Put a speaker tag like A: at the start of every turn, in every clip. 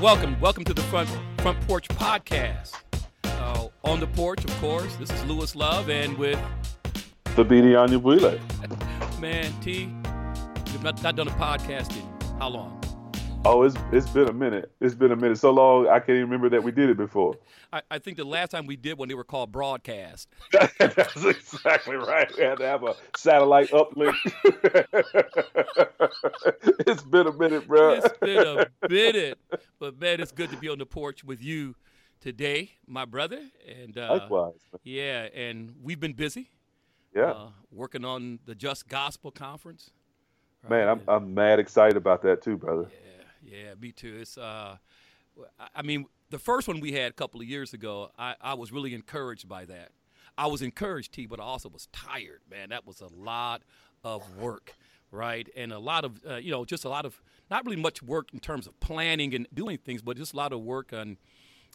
A: Welcome, welcome to the front front porch podcast. Uh, on the porch, of course. This is Louis Love, and with the
B: Thabiti Anyabwile.
A: man T. We've not, not done a podcast in how long?
B: Oh, it's it's been a minute. It's been a minute. So long I can't even remember that we did it before.
A: I, I think the last time we did one, they were called broadcast.
B: That's exactly right. We had to have a satellite uplink. it's been a minute, bro.
A: It's been a minute, but man, it's good to be on the porch with you today, my brother. And uh,
B: Likewise.
A: yeah, and we've been busy.
B: Yeah.
A: uh, working on the Just Gospel Conference.
B: Man, I'm I'm mad excited about that too, brother.
A: Yeah, yeah, me too. It's uh, I- mean, the first one we had a couple of years ago, I, I was really encouraged by that. I was encouraged, T, but I also was tired, man. That was a lot of work, right? And a lot of, uh, you know, just a lot of, not really much work in terms of planning and doing things, but just a lot of work on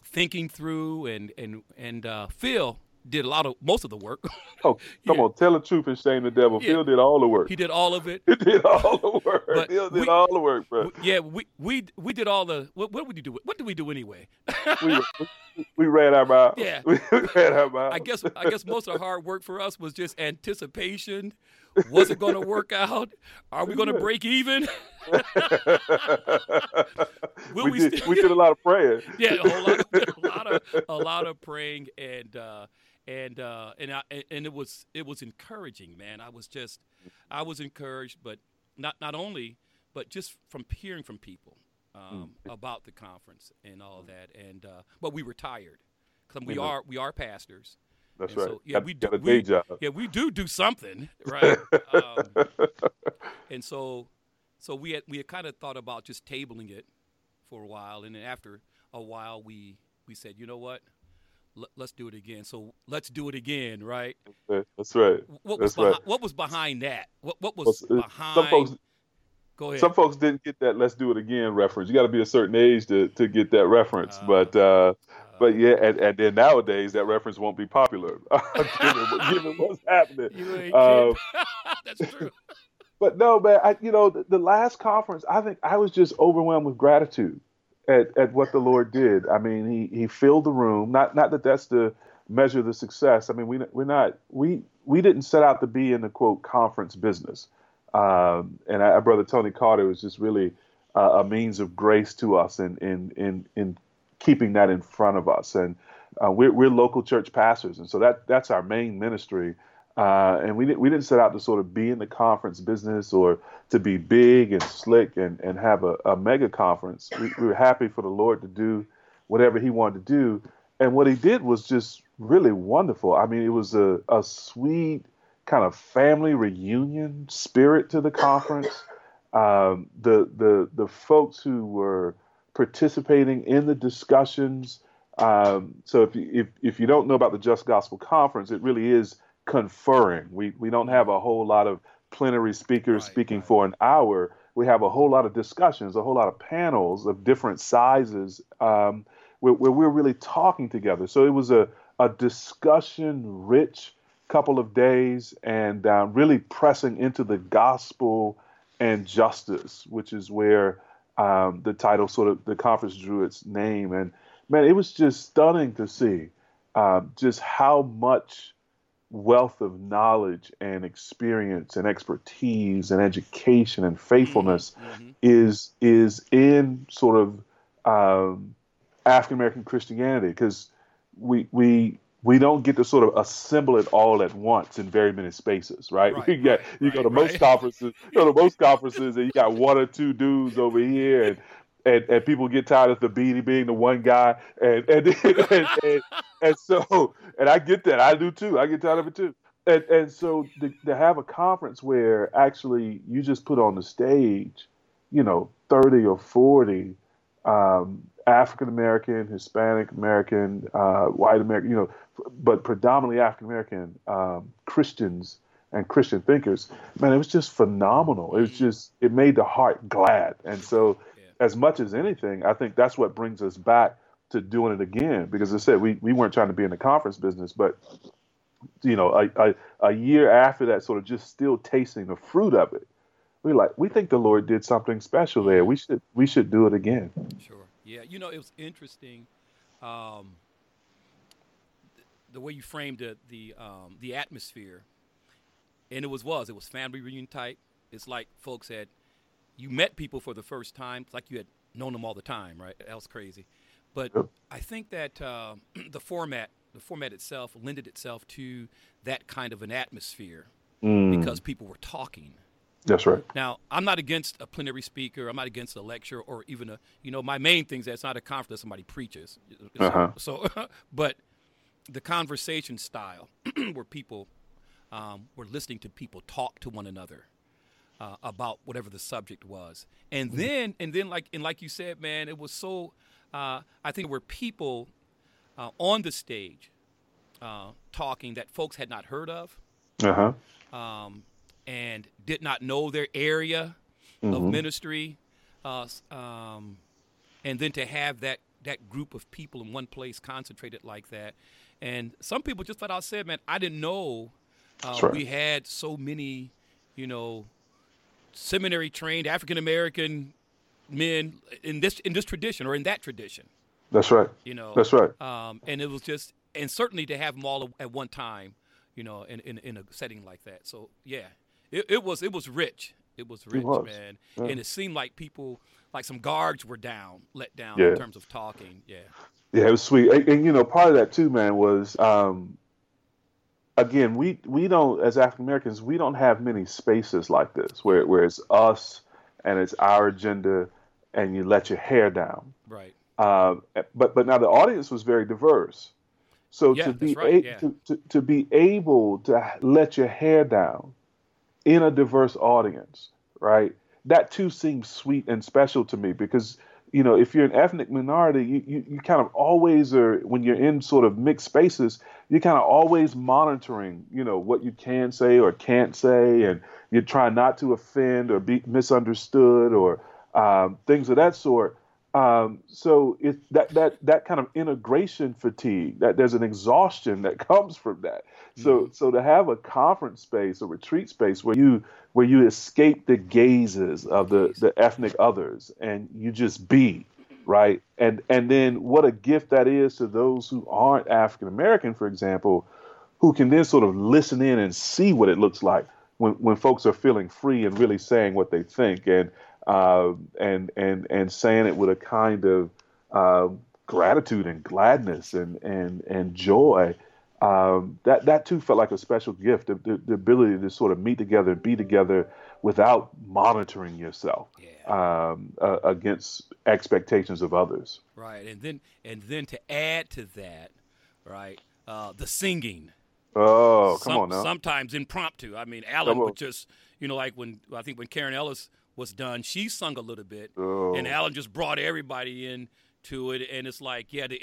A: thinking through and and and uh, Phil did a lot of most of the work.
B: Oh, come
A: Yeah.
B: on, tell the truth and shame the devil.
A: Yeah.
B: Phil did all the work.
A: he did all of it.
B: He did all the work.
A: But
B: Phil did
A: we-
B: all the work, bro.
A: Yeah, we we we did all the. What, what did we do? What did we do anyway?
B: We, we ran our mouth.
A: Yeah.
B: We ran our.
A: I guess I guess most of the hard work for us was just anticipation. Was it going to work out? Are we going to break even? Will
B: we,
A: we
B: did,
A: still-
B: we did a lot of praying.
A: yeah, a whole lot, of, a lot of a lot of praying and uh, and uh, and I, and it was it was encouraging, man. I was just I was encouraged, but not not only, but just from hearing from people um, about the conference and all that. And uh, but we were tired because we
B: Amen.
A: are we are pastors.
B: That's
A: And
B: right.
A: so, yeah, we do-
B: a day
A: we-
B: job.
A: Yeah, we do do something, right? um, and so, so we had we had kind of thought about just tabling it for a while, and then after a while, we we said, you know what, let's do it again. So let's do it again, right?
B: That's right.
A: What was
B: That's right.
A: behi- what was behind that? What what was
B: Well, uh,
A: behind?
B: Some folks,
A: go ahead.
B: some folks didn't get that. Let's do it again reference. You got to be a certain age to, to get that reference.
A: Uh,
B: but uh,
A: Uh,
B: but yeah, and, and then nowadays that reference won't be popular given, given what's happening.
A: you
B: um.
A: That's true.
B: But no, man, I, you know, the, the last conference, I think I was just overwhelmed with gratitude at, at what the Lord did. I mean, he, he filled the room. Not not that that's the measure the success. I mean, we we're not we we didn't set out to be in the quote conference business. Um, and our brother Tony Carter was just really uh, a means of grace to us in in in in keeping that in front of us. And uh, we're we're local church pastors, and so that that's our main ministry. Uh, and we we didn't set out to sort of be in the conference business or to be big and slick and, and have a, a mega conference. We, we were happy for the Lord to do whatever He wanted to do, and what He did was just really wonderful. I mean, it was a, a sweet kind of family reunion spirit to the conference. Um, the the the folks who were participating in the discussions. Um, so if you, if if you don't know about the Just Gospel Conference, it really is conferring. We we don't have a whole lot of plenary speakers
A: Right,
B: speaking
A: right.
B: for an hour. We have a whole lot of discussions, a whole lot of panels of different sizes, um, where, where we're really talking together. So it was a a discussion rich couple of days, and uh, really pressing into the gospel and justice, which is where um, the title sort of the conference drew its name. And man, it was just stunning to see um, just how much wealth of knowledge and experience and expertise and education and faithfulness
A: Mhm.
B: is is in sort of um, African American Christianity because we we we don't get to sort of assemble it all at once in very many spaces, right?
A: Right,
B: you get
A: right,
B: you go
A: right,
B: to most conferences, you go to most conferences, and you got one or two dudes over here, and and, and people get tired of the beanie being the one guy, and and and, and, and so and I get that, I do too, I get tired of it too. And, and so to, to have a conference where actually you just put on the stage, you know, 30 or 40 um, African American, Hispanic American, uh, white American, you know, but predominantly African American um, Christians and Christian thinkers, man, it was just phenomenal. It was just, it made the heart glad. And so. As much as anything, I think that's what brings us back to doing it again. Because as I said, we, we weren't trying to be in the conference business, but you know, a, a, a year after that, sort of just still tasting the fruit of it, we like we think the Lord did something special there. We should we should do it again.
A: Sure. Yeah, you know, it was interesting. Um, the way you framed the the um, the atmosphere, and it was was it was family reunion type. It's like folks had you met people for the first time, it's like you had known them all the time, right? That was crazy. But
B: Yep.
A: I think that uh, the format, the format itself, lended itself to that kind of an atmosphere
B: Mm,
A: because people were talking.
B: that's right.
A: Now, I'm not against a plenary speaker. I'm not against a lecture or even a, you know, my main thing is that it's not a conference that somebody preaches.
B: Uh-huh.
A: So, but the conversation style where people um, were listening to people talk to one another uh, about whatever the subject was, and then and then like and like you said, man, it was so. Uh, I think there were people uh, on the stage uh, talking that folks had not heard of
B: Uh huh.
A: um, and did not know their area of ministry, uh, um, and then to have that that group of people in one place concentrated like that, and some people just flat out said, "Man, I didn't know uh,
B: right.
A: we had so many, you know, seminary trained African American men in this in this tradition or in that tradition."
B: That's right.
A: You know,
B: That's right.
A: um, and it was just, and certainly to have them all at one time, you know, in, in, in a setting like that. So yeah, it, it was it was rich. It was rich,
B: was.
A: man.
B: Yeah.
A: And it seemed like people, like some guards were down, let down
B: Yeah.
A: in terms of talking. Yeah,
B: Yeah, it was sweet. And, and, you know, part of that too, man, was um, again, we we don't as African Americans, we don't have many spaces like this where where it's us and it's our agenda, and you let your hair down.
A: right.
B: Um, but but now the audience was very diverse. So
A: Yeah,
B: to be
A: right,
B: a-
A: yeah.
B: to, to, to be able to let your hair down in a diverse audience, right? That too seems sweet and special to me because you know if you're an ethnic minority, you, you, you kind of always are when you're in sort of mixed spaces, you're kind of always monitoring, you know, what you can say or can't say, and you're trying not to offend or be misunderstood or um, things of that sort. Um, so it's that that that kind of integration fatigue, that there's an exhaustion that comes from that. So so to have a conference space, a retreat space where you where you escape the gazes of the the ethnic others and you just be right, and and then what a gift that is to those who aren't African American, for example, who can then sort of listen in and see what it looks like when when folks are feeling free and really saying what they think. And uh, and and and saying it with a kind of uh, gratitude and gladness and and and joy. Um, that that too felt like a special gift, the, the, the ability to sort of meet together, and be together without monitoring yourself
A: Yeah.
B: um, uh, against expectations of others.
A: Right. And then and then to add to that, right, uh, the singing.
B: Oh, come
A: Some-
B: on now!
A: Sometimes impromptu. I mean, Alan would just, you know, like when I think when Karen Ellis was done, she sung a little bit,
B: Oh.
A: and Alan just brought everybody in to it, and it's like, yeah, the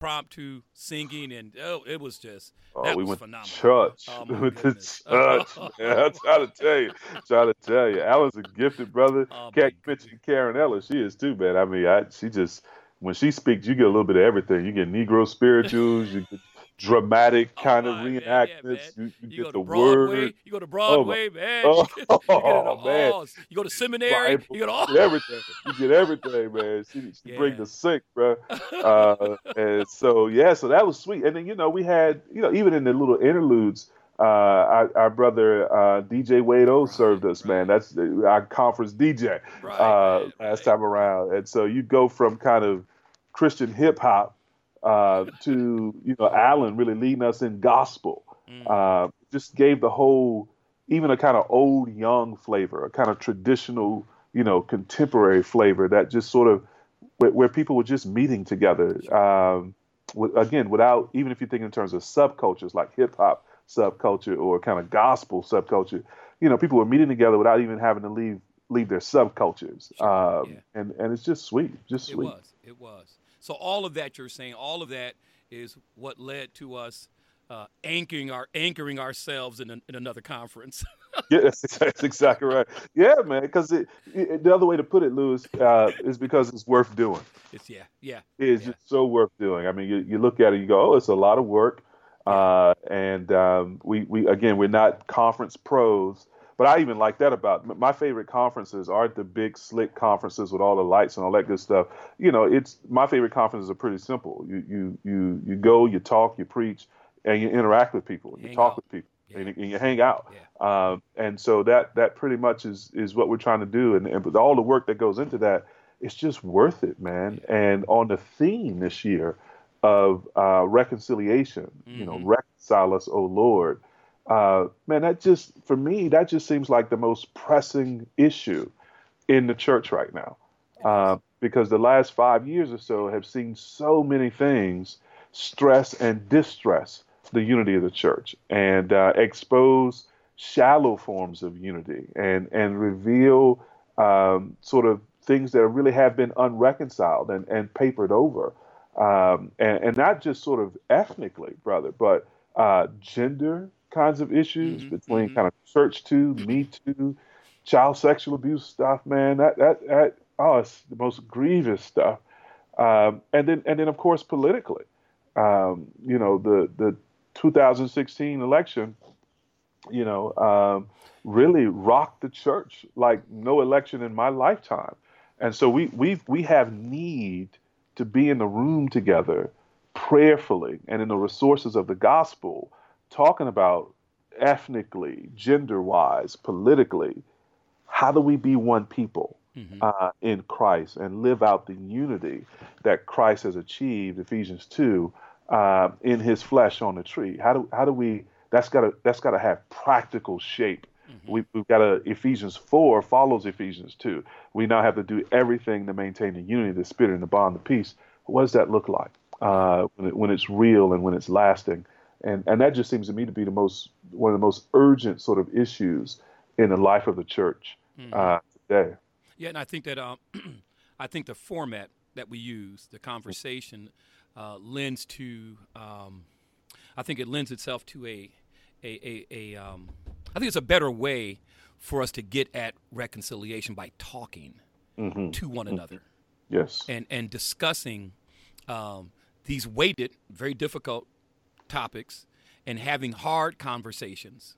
A: impromptu singing, and oh, it was just
B: Oh,
A: that
B: we
A: was
B: went
A: phenomenal.
B: to church.
A: Oh,
B: we went to
A: goodness.
B: church. man. I'm trying to tell you. trying to tell you. Alan's a gifted brother.
A: Oh,
B: Can't Karen Ellis. She is too, man. I mean, I, she just when she speaks, you get a little bit of everything. You get Negro spirituals. you get dramatic
A: Oh,
B: kind of
A: my, man, yeah,
B: reenactments. you, you,
A: You
B: get
A: go
B: the
A: to Broadway.
B: word.
A: You go to Broadway, man.
B: Oh,
A: you get, you get it
B: oh, man.
A: You go to seminary. You get all.
B: Everything. You get everything, man. She, she bring the sick, bro. Uh, and so yeah, so that was sweet. And then you know we had you know even in the little interludes, uh, our, our brother uh, DJ Wade O served us, man. That's our conference DJ
A: Right,
B: uh, last
A: right.
B: time around. And so you go from kind of Christian hip hop uh, to you know Alan really leading us in gospel.
A: Mm.
B: Uh, just gave the whole even a kind of old young flavor, a kind of traditional you know contemporary flavor that just sort of where, where people were just meeting together. Um, again, without even if you think in terms of subcultures like hip hop subculture or kind of gospel subculture, you know, people were meeting together without even having to leave leave their subcultures. Um,
A: yeah.
B: And and it's just sweet, just sweet.
A: It was. It was. So all of that you're saying, all of that is what led to us uh, anchoring our anchoring ourselves in, an, in another conference.
B: Yeah, that's, that's exactly right. Yeah, man. Because the other way to put it, Louis, uh, is because it's worth doing.
A: it's yeah, yeah,
B: It is
A: Yeah.
B: just so worth doing. I mean, you, you look at it, you go, oh, it's a lot of work, uh, and um, we we again we're not conference pros, but I even like that about my favorite conferences aren't the big slick conferences with all the lights and all that good stuff. You know, it's my favorite conferences are pretty simple. You you you you go, you talk, you preach, and you interact with people. You, talk
A: out.
B: with people.
A: Yeah.
B: And, and you hang out,
A: Yeah.
B: um, and so that that pretty much is is what we're trying to do, and, and all the work that goes into that, it's just worth it, man. And on the theme this year of uh, reconciliation, you know,
A: Mhm.
B: reconcile us, O Lord. Uh, man, that just for me, that just seems like the most pressing issue in the church right now, uh, because the last five years or so have seen so many things stress and distress the unity of the church and uh, expose shallow forms of unity and and reveal um, sort of things that really have been unreconciled and, and papered over. Um, and, and not just sort of ethnically brother but uh, gender kinds of issues
A: Mhm,
B: between
A: mhm.
B: kind of church too me too child sexual abuse stuff man. That that that oh it's the most grievous stuff. Um, and then and then of course politically. Um, you know the the 2016 election you know um, really rocked the church like no election in my lifetime. And so we we we have need to be in the room together prayerfully and in the resources of the gospel talking about ethnically gender wise politically how do we be one people
A: Mhm.
B: uh, in Christ and live out the unity that Christ has achieved, Ephesians two, uh, in His flesh on the tree. How do how do we? That's got to that's got to have practical shape. We, we've got to Ephesians four follows Ephesians two. We now have to do everything to maintain the unity, the spirit, and the bond of peace. What does that look like uh, when, it, when it's real and when it's lasting? And and that just seems to me to be the most one of the most urgent sort of issues in the life of the church uh, today.
A: Yeah, and I think that um, I think the format that we use, the conversation, uh, lends to. Um, I think it lends itself to a, a, a, a um, I think it's a better way for us to get at reconciliation by talking
B: hmm
A: to one another
B: Yes.
A: and and discussing um, these weighted, very difficult topics, and having hard conversations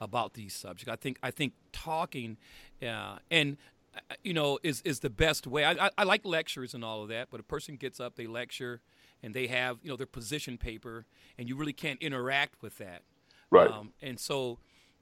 A: about these subjects. I think I think talking, uh, and uh, you know, is is the best way. I, I, I like lectures and all of that, but a person gets up, they lecture, and they have you know their position paper, and you really can't interact with that.
B: Right.
A: Um, and so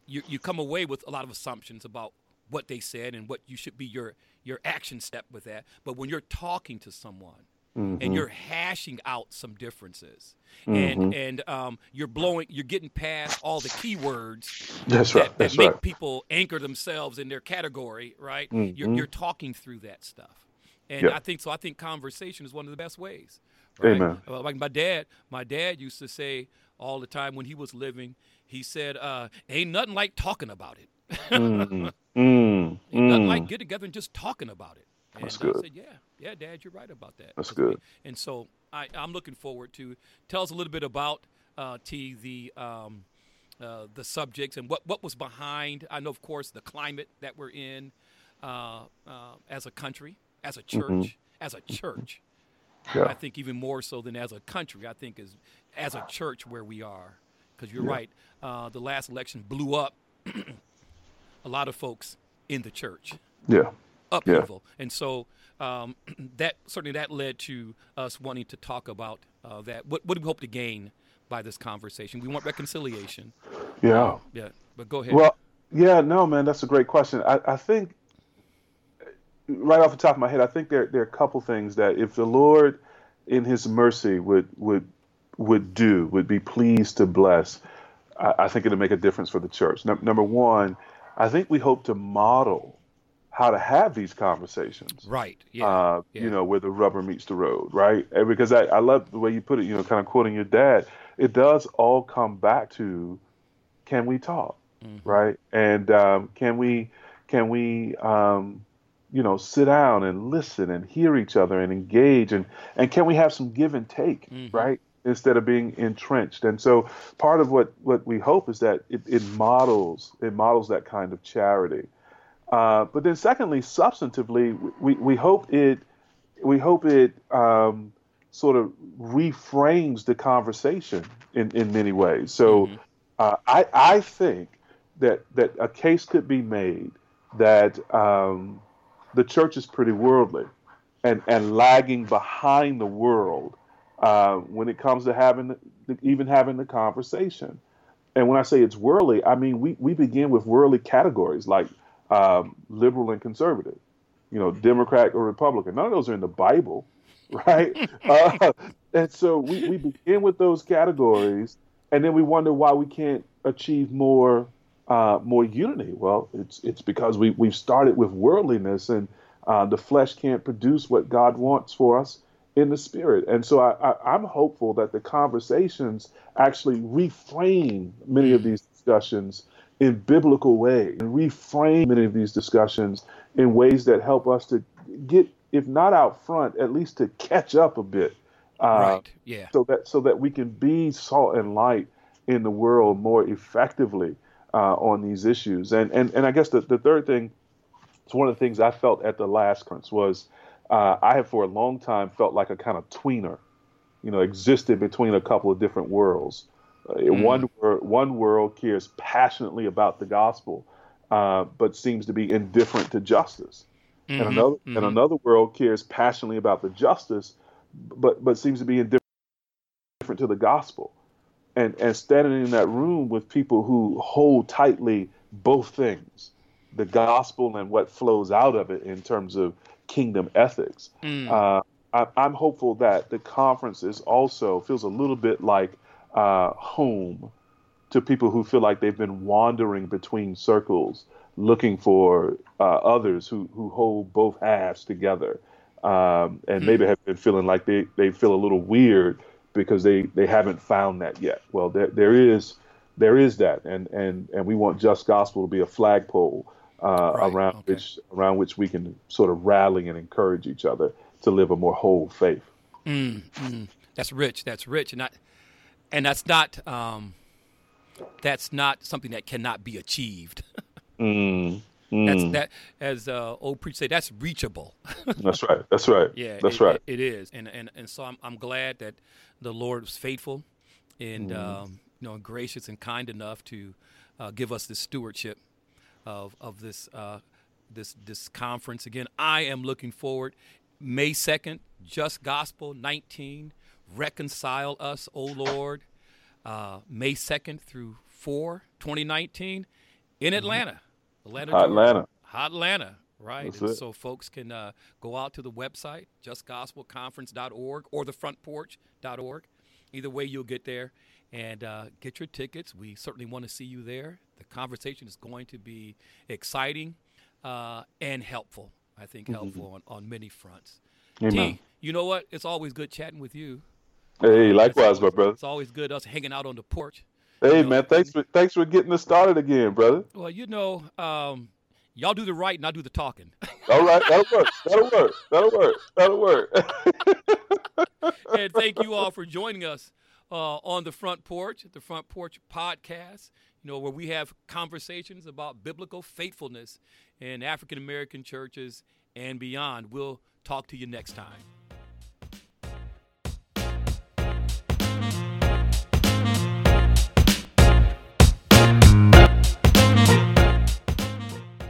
A: you you come away with a lot of assumptions about what they said and what you should be your your action step with that. But when you're talking to someone
B: Mm-hmm.
A: and you're hashing out some differences and and um, you're blowing you're getting past all the keywords
B: That's
A: that,
B: right.
A: that
B: That's
A: make
B: right.
A: people anchor themselves in their category right you're,
B: Mhm.
A: you're talking through that stuff and
B: Yeah.
A: i think so i think conversation is one of the best ways right?
B: Amen.
A: Uh, like my dad my dad used to say all the time when he was living he said uh, ain't nothing like talking about it
B: Mm,
A: Ain't nothing like
B: mm.
A: get together and just talking about it. And
B: That's
A: I
B: good.
A: said, yeah, yeah, Dad, you're right about that.
B: That's good.
A: and so I, I'm looking forward to tell us a little bit about uh, T the um, uh, the subjects and what what was behind. I know, of course, the climate that we're in uh, uh, as a country, as a church, as a church.
B: Mm-hmm. Yeah.
A: I think even more so than as a country. I think is as a church where we are, because you're
B: Yeah.
A: right. Uh, the last election blew up a lot of folks in the church
B: Yeah.
A: Upheaval, and so um, that certainly that led to us wanting to talk about uh, that. What, what do we hope to gain by this conversation? We want reconciliation.
B: Yeah.
A: Yeah, but go ahead.
B: Well, yeah, no, man, that's a great question. I, I think, right off the top of my head, I think there there are a couple things that if the Lord, in His mercy, would would would do, would be pleased to bless, I, I think it'll make a difference for the church. Num- number one, I think we hope to model how to have these conversations.
A: right. Yeah.
B: uh,
A: yeah.
B: you know, where the rubber meets the road, right? And because I, I love the way you put it, you know, kind of quoting your dad. It does all come back to, can we talk,
A: Mm-hmm.
B: right? And um, can we, can we, um, you know, sit down and listen and hear each other and engage and and can we have some give and take,
A: Mhm.
B: right? Instead of being entrenched. And so part of what what we hope is that it, it models it models that kind of charity. Uh, but then secondly, substantively, we, we hope it we hope it um, sort of reframes the conversation in, in many ways. So
A: Mhm.
B: uh, I I think that that a case could be made that um, the church is pretty worldly and and lagging behind the world uh, when it comes to having even having the conversation. And when I say it's worldly, I mean we we begin with worldly categories like um, liberal and conservative, you know, Democrat or Republican. None of those are in the Bible, right? uh, and so we, we begin with those categories, and then we wonder why we can't achieve more uh, more unity. Well, it's it's because we we've started with worldliness, and uh, the flesh can't produce what God wants for us in the spirit. And so I, I, I'm hopeful that the conversations actually reframe many of these discussions in biblical ways and reframe many of these discussions in ways that help us to get, if not out front, at least to catch up a bit.
A: Uh, right. Yeah.
B: So that so that we can be salt and light in the world more effectively uh, on these issues. And and and I guess the, the third thing, it's one of the things I felt at the last conference was uh, I have for a long time felt like a kind of tweener, you know, existed between a couple of different worlds. Mm. One one world cares passionately about the gospel, uh, but seems to be indifferent to justice, mm-hmm. and another mm-hmm. and another world cares passionately about the justice, but but seems to be indifferent to the gospel. And and standing in that room with people who hold tightly both things, the gospel and what flows out of it in terms of kingdom ethics. Mm. Uh, I, am hopeful that the conference is also feels a little bit like uh, home to people who feel like they've been wandering between circles, looking for uh, others who who hold both halves together, um, and mm. maybe have been feeling like they, they feel a little weird because they, they haven't found that yet. Well, there there is there is that, and and and we want Just Gospel to be a flagpole uh, right. around okay. which around which we can sort of rally and encourage each other to live a more whole faith.
A: Mm, mm. That's rich. That's rich, and not, and that's not um, that's not something that cannot be achieved.
B: mm,
A: that's mm. that as uh, old preacher say. That's reachable.
B: that's right. That's right.
A: Yeah,
B: that's
A: it,
B: right.
A: It, it is, and and and so I'm I'm glad that the Lord was faithful and mm. um, you know gracious and kind enough to uh, give us this stewardship of of this uh, this this conference. Again, I am looking forward. May second, Just Gospel 19, reconcile us, O Lord. Uh, May second through 4, 2019, in mm-hmm. Atlanta, Atlanta,
B: Hot Atlanta,
A: Hot Atlanta. Right, so folks can uh, go out to the website justgospelconference.org or thefrontporch.org. Either way, you'll get there and uh, get your tickets. We certainly want to see you there. The conversation is going to be exciting uh, and helpful. I think mm-hmm. helpful on, on many fronts. Amen. T, you know what? It's always good chatting with you.
B: Hey, likewise, my brother.
A: It's always good us hanging out on the porch.
B: Hey, you know, man, thanks for thanks for getting us started again, brother.
A: Well, you know, um, y'all do the right and I do the talking.
B: All right, that'll work. That'll work. That'll work. That'll
A: work. and thank you all for joining us uh, on the front porch, the front porch podcast you know, where we have conversations about biblical faithfulness in African American churches and beyond. We'll talk to you next time.